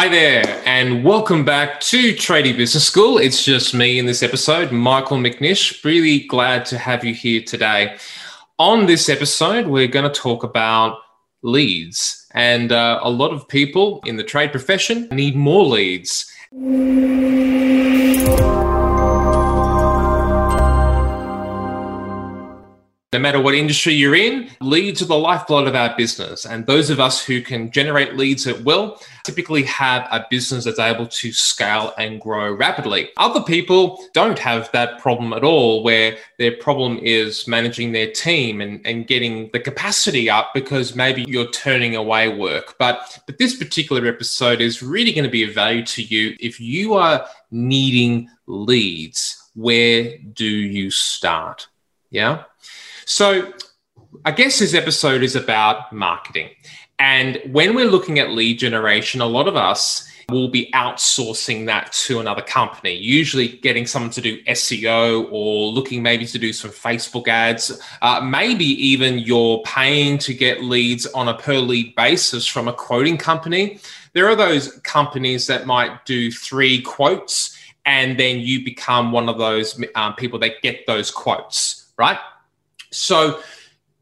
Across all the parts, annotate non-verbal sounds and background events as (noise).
Hi there, and welcome back to Tradie Business School. It's just me in this episode, Michael McNish. Really glad to have you here today. On this episode, we're going to talk about leads, and uh, a lot of people in the trade profession need more leads. No matter what industry you're in, leads are the lifeblood of our business. And those of us who can generate leads at will typically have a business that's able to scale and grow rapidly. Other people don't have that problem at all, where their problem is managing their team and, and getting the capacity up because maybe you're turning away work. But, but this particular episode is really going to be of value to you if you are needing leads. Where do you start? Yeah. So, I guess this episode is about marketing. And when we're looking at lead generation, a lot of us will be outsourcing that to another company, usually getting someone to do SEO or looking maybe to do some Facebook ads. Uh, maybe even you're paying to get leads on a per lead basis from a quoting company. There are those companies that might do three quotes and then you become one of those um, people that get those quotes, right? So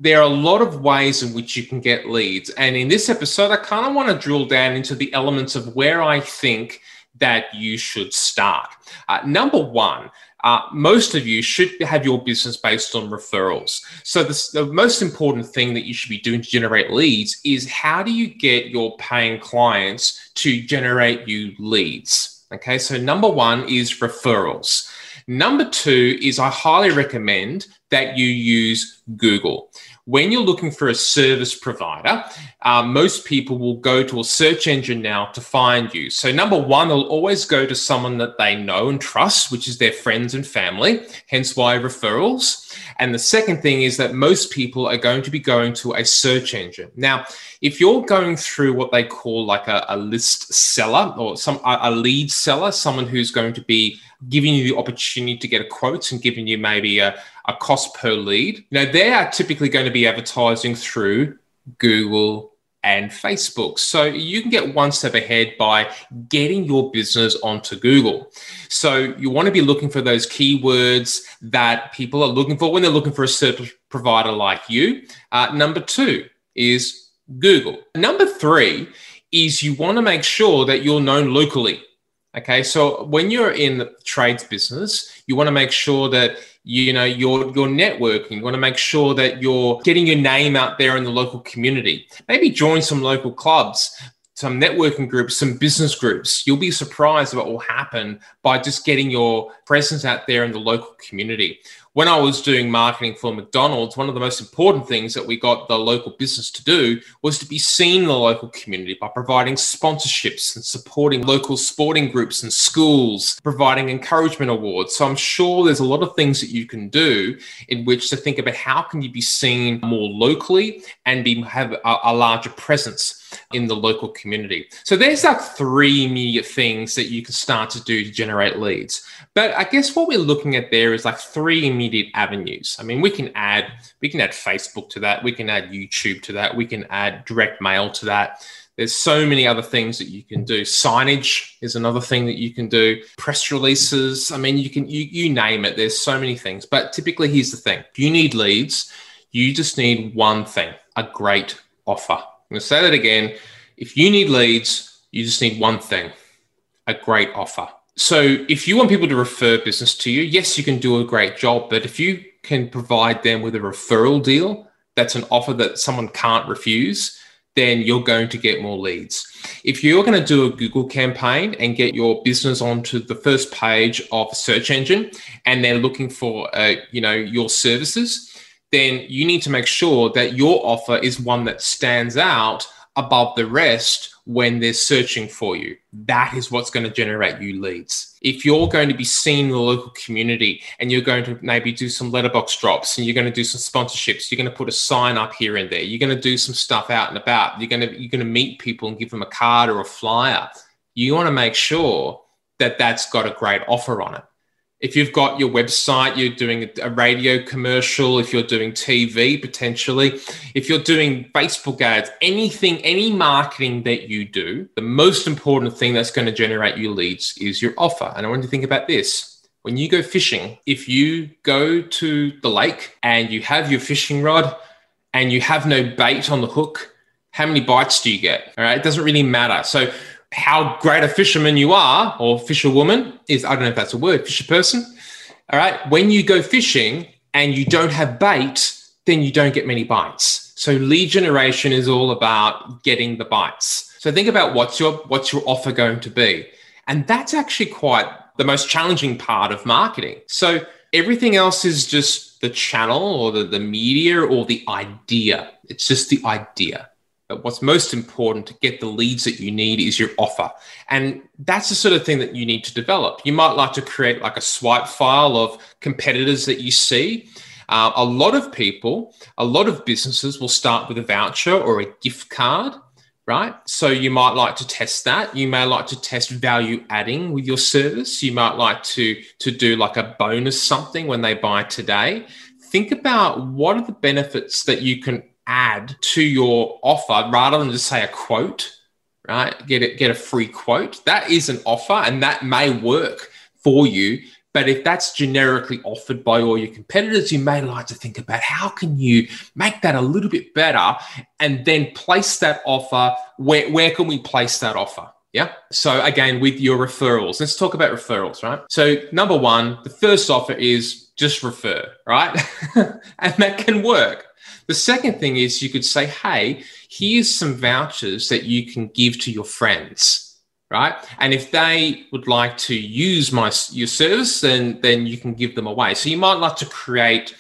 there are a lot of ways in which you can get leads. And in this episode, I kind of want to drill down into the elements of where I think that you should start. Uh, number one, uh, most of you should have your business based on referrals. So, this, the most important thing that you should be doing to generate leads is how do you get your paying clients to generate you leads? Okay, so number one is referrals. Number two is I highly recommend that you use Google. When you're looking for a service provider, uh, most people will go to a search engine now to find you. So, number one, they'll always go to someone that they know and trust, which is their friends and family, hence why referrals. And the second thing is that most people are going to be going to a search engine. Now, if you're going through what they call like a, a list seller or some a, lead seller, someone who's going to be giving you the opportunity to get a quote and giving you maybe a, a cost per lead. You know, they are typically going to be advertising through Google and Facebook. So you can get one step ahead by getting your business onto Google. So you want to be looking for those keywords that people are looking for when they're looking for a service provider like you. Uh, number two is Google. Number three is you want to make sure that you're known locally. Okay, so when you're in the trades business, you want to make sure that you know you're you're networking. You want to make sure that you're getting your name out there in the local community. Maybe join some local clubs, some networking groups, some business groups. You'll be surprised what will happen by just getting your presence out there in the local community when I was doing marketing for McDonald's, one of the most important things that we got the local business to do was to be seen in the local community by providing sponsorships and supporting local sporting groups and schools, providing encouragement awards. So I'm sure there's a lot of things that you can do in which to think about how can you be seen more locally and be have a, a larger presence in the local community. So there's like three immediate things that you can start to do to generate leads. But I guess what we're looking at there is like three immediate avenues. I mean, we can add we can add Facebook to that, we can add YouTube to that, we can add direct mail to that. There's so many other things that you can do. Signage is another thing that you can do. Press releases. I mean, you can you you name it. There's so many things. But typically, here's the thing: if you need leads, you just need one thing: a great offer. I'm going to say that again. If you need leads, you just need one thing a great offer. So if you want people to refer business to you, yes, you can do a great job. But if you can provide them with a referral deal, that's an offer that someone can't refuse, then you're going to get more leads. If you're going to do a Google campaign and get your business onto the first page of a search engine and they're looking for uh, you know your services, then you need to make sure that your offer is one that stands out above the rest when they're searching for you. That is what's going to generate you leads. If you're going to be seen in the local community and you're going to maybe do some letterbox drops and you're going to do some sponsorships, you're going to put a sign up here and there, you're going to do some stuff out and about, you're going to you're going to meet people and give them a card or a flyer. You want to make sure that that's got a great offer on it. If you've got your website, you're doing a radio commercial, if you're doing TV potentially, if you're doing Facebook ads, anything, any marketing that you do, the most important thing that's going to generate you leads is your offer. And I want you to think about this. When you go fishing, if you go to the lake and you have your fishing rod and you have no bait on the hook, how many bites do you get? All right. It doesn't really matter. So how great a fisherman you are or fisherwoman is I don't know if that's a word, fisher person. All right. When you go fishing and you don't have bait, then you don't get many bites. So lead generation is all about getting the bites. So think about what's your what's your offer going to be. And that's actually quite the most challenging part of marketing. So everything else is just the channel or the, the media or the idea. It's just the idea. What's most important to get the leads that you need is your offer. And that's the sort of thing that you need to develop. You might like to create like a swipe file of competitors that you see. Uh, a lot of people, a lot of businesses will start with a voucher or a gift card, right? So you might like to test that. You may like to test value adding with your service. You might like to, to do like a bonus something when they buy today. Think about what are the benefits that you can add to your offer rather than just say a quote, right? Get it, get a free quote. That is an offer and that may work for you. But if that's generically offered by all your competitors, you may like to think about how can you make that a little bit better and then place that offer. Where, where can we place that offer? Yeah. So again, with your referrals, let's talk about referrals, right? So number one, the first offer is just refer, right? (laughs) and that can work. The second thing is you could say, hey, here's some vouchers that you can give to your friends, right? And if they would like to use my your service, then then you can give them away. So you might like to create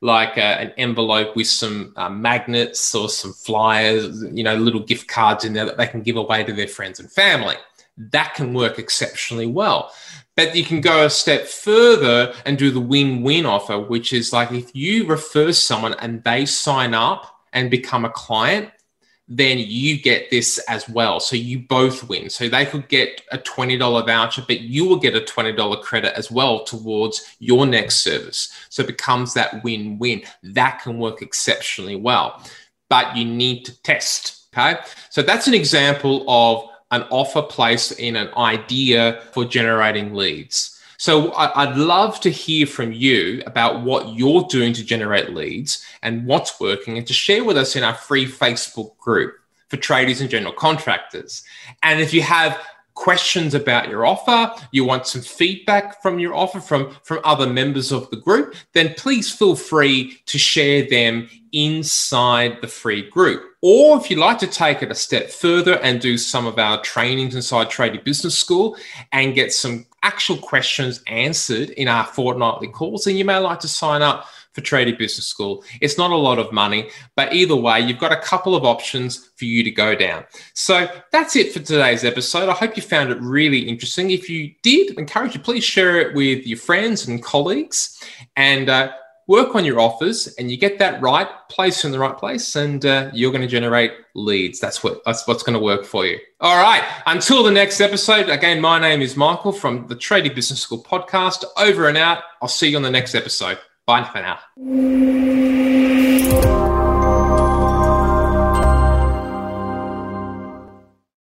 like a, an envelope with some uh, magnets or some flyers, you know, little gift cards in there that they can give away to their friends and family. That can work exceptionally well. But you can go a step further and do the win win offer, which is like if you refer someone and they sign up and become a client, then you get this as well. So you both win. So they could get a $20 voucher, but you will get a $20 credit as well towards your next service. So it becomes that win win. That can work exceptionally well, but you need to test. Okay. So that's an example of an offer placed in an idea for generating leads. So I'd love to hear from you about what you're doing to generate leads and what's working and to share with us in our free Facebook group for tradies and general contractors. And if you have questions about your offer, you want some feedback from your offer from, from other members of the group, then please feel free to share them inside the free group. Or if you'd like to take it a step further and do some of our trainings inside Tradie Business School and get some actual questions answered in our fortnightly calls, then you may like to sign up for Tradie Business School. It's not a lot of money, but either way, you've got a couple of options for you to go down. So that's it for today's episode. I hope you found it really interesting. If you did, I encourage you please share it with your friends and colleagues and uh, work on your offers and you get that right place in the right place and uh, you're going to generate leads that's what that's what's going to work for you all right until the next episode again my name is michael from the tradie business school podcast over and out i'll see you on the next episode Bye for now.